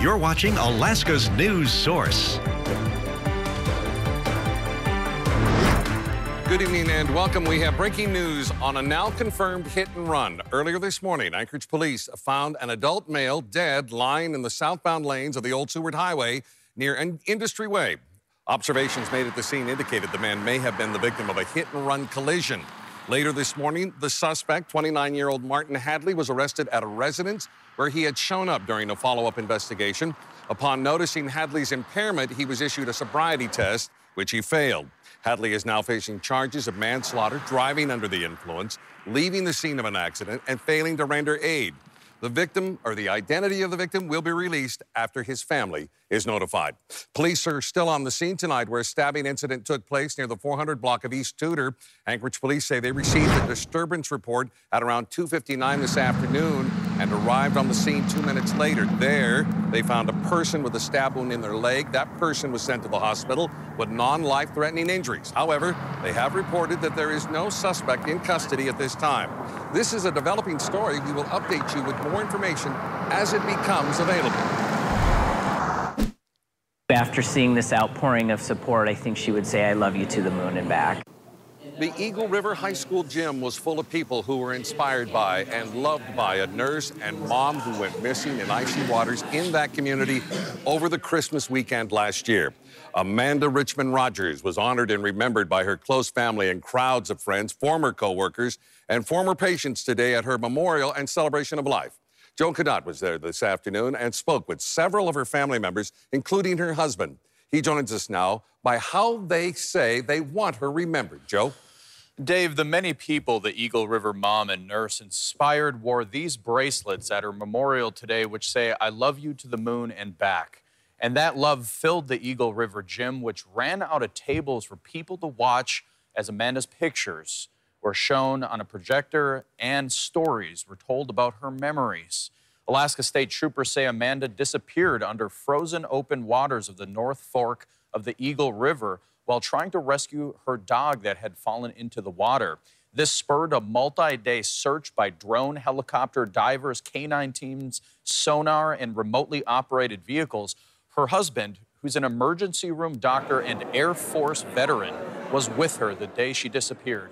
You're watching Alaska's news source. Good evening and welcome. We have breaking news on a now confirmed hit and run. Earlier this morning, Anchorage police found an adult male dead lying in the southbound lanes of the Old Seward Highway near an Industry Way. Observations made at the scene indicated the man may have been the victim of a hit and run collision. Later this morning, the suspect, 29 year old Martin Hadley, was arrested at a residence where he had shown up during a follow up investigation. Upon noticing Hadley's impairment, he was issued a sobriety test, which he failed. Hadley is now facing charges of manslaughter, driving under the influence, leaving the scene of an accident, and failing to render aid. The victim or the identity of the victim will be released after his family is notified. Police are still on the scene tonight where a stabbing incident took place near the 400 block of East Tudor. Anchorage police say they received a disturbance report at around 2:59 this afternoon and arrived on the scene 2 minutes later. There, they found a person with a stab wound in their leg. That person was sent to the hospital with non-life-threatening injuries. However, they have reported that there is no suspect in custody at this time. This is a developing story. We will update you with more information as it becomes available. After seeing this outpouring of support, I think she would say, I love you to the moon and back. The Eagle River High School gym was full of people who were inspired by and loved by a nurse and mom who went missing in icy waters in that community over the Christmas weekend last year. Amanda Richmond Rogers was honored and remembered by her close family and crowds of friends, former coworkers, and former patients today at her memorial and celebration of life. Joe Cadot was there this afternoon and spoke with several of her family members, including her husband. He joins us now by how they say they want her remembered. Joe? Dave, the many people the Eagle River mom and nurse inspired wore these bracelets at her memorial today, which say, I love you to the moon and back. And that love filled the Eagle River gym, which ran out of tables for people to watch as Amanda's pictures were shown on a projector and stories were told about her memories. Alaska State troopers say Amanda disappeared under frozen open waters of the North Fork of the Eagle River while trying to rescue her dog that had fallen into the water. This spurred a multi day search by drone, helicopter, divers, canine teams, sonar, and remotely operated vehicles. Her husband, who's an emergency room doctor and Air Force veteran, was with her the day she disappeared.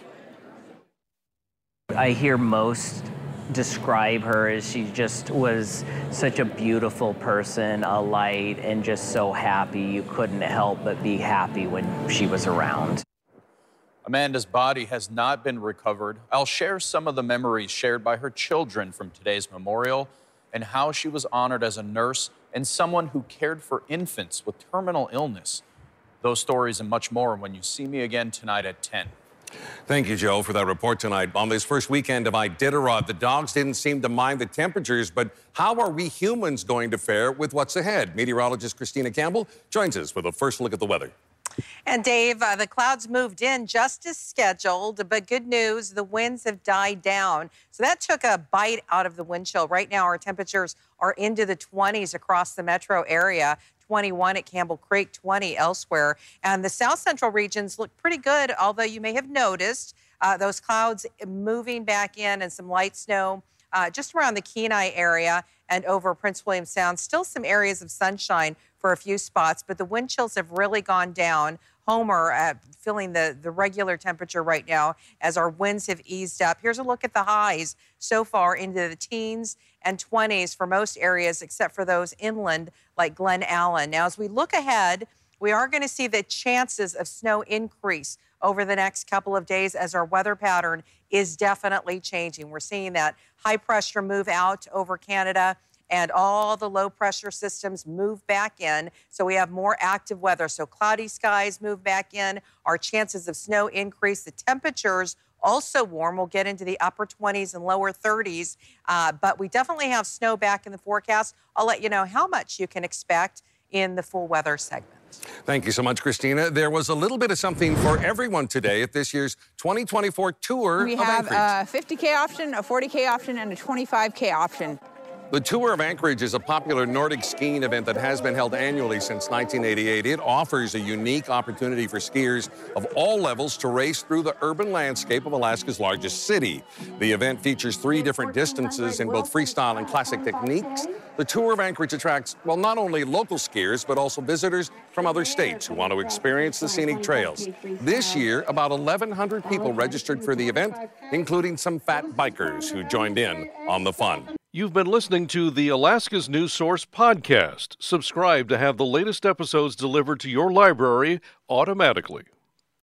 I hear most describe her as she just was such a beautiful person, a light, and just so happy. You couldn't help but be happy when she was around. Amanda's body has not been recovered. I'll share some of the memories shared by her children from today's memorial and how she was honored as a nurse and someone who cared for infants with terminal illness. Those stories and much more when you see me again tonight at 10. Thank you, Joe, for that report tonight. On this first weekend of Iditarod, the dogs didn't seem to mind the temperatures, but how are we humans going to fare with what's ahead? Meteorologist Christina Campbell joins us with a first look at the weather. And Dave, uh, the clouds moved in just as scheduled, but good news, the winds have died down. So that took a bite out of the wind chill. Right now, our temperatures are into the 20s across the metro area. 21 at Campbell Creek, 20 elsewhere. And the south central regions look pretty good, although you may have noticed uh, those clouds moving back in and some light snow uh, just around the Kenai area and over Prince William Sound. Still some areas of sunshine for a few spots, but the wind chills have really gone down. Homer uh, feeling the, the regular temperature right now as our winds have eased up. Here's a look at the highs so far into the teens and 20s for most areas, except for those inland like Glennallen. Now, as we look ahead, we are going to see the chances of snow increase over the next couple of days as our weather pattern is definitely changing. We're seeing that high pressure move out over Canada and all the low pressure systems move back in. So we have more active weather. So cloudy skies move back in. Our chances of snow increase. The temperatures also warm. We'll get into the upper 20s and lower 30s, uh, but we definitely have snow back in the forecast. I'll let you know how much you can expect in the full weather segment. Thank you so much, Christina. There was a little bit of something for everyone today at this year's 2024 tour. We of have Anchorage. a 50K option, a 40K option, and a 25K option. The Tour of Anchorage is a popular Nordic skiing event that has been held annually since 1988. It offers a unique opportunity for skiers of all levels to race through the urban landscape of Alaska's largest city. The event features three different distances in both freestyle and classic techniques. The Tour of Anchorage attracts, well, not only local skiers, but also visitors from other states who want to experience the scenic trails. This year, about 1,100 people registered for the event, including some fat bikers who joined in on the fun. You've been listening to the Alaska's News Source podcast. Subscribe to have the latest episodes delivered to your library automatically.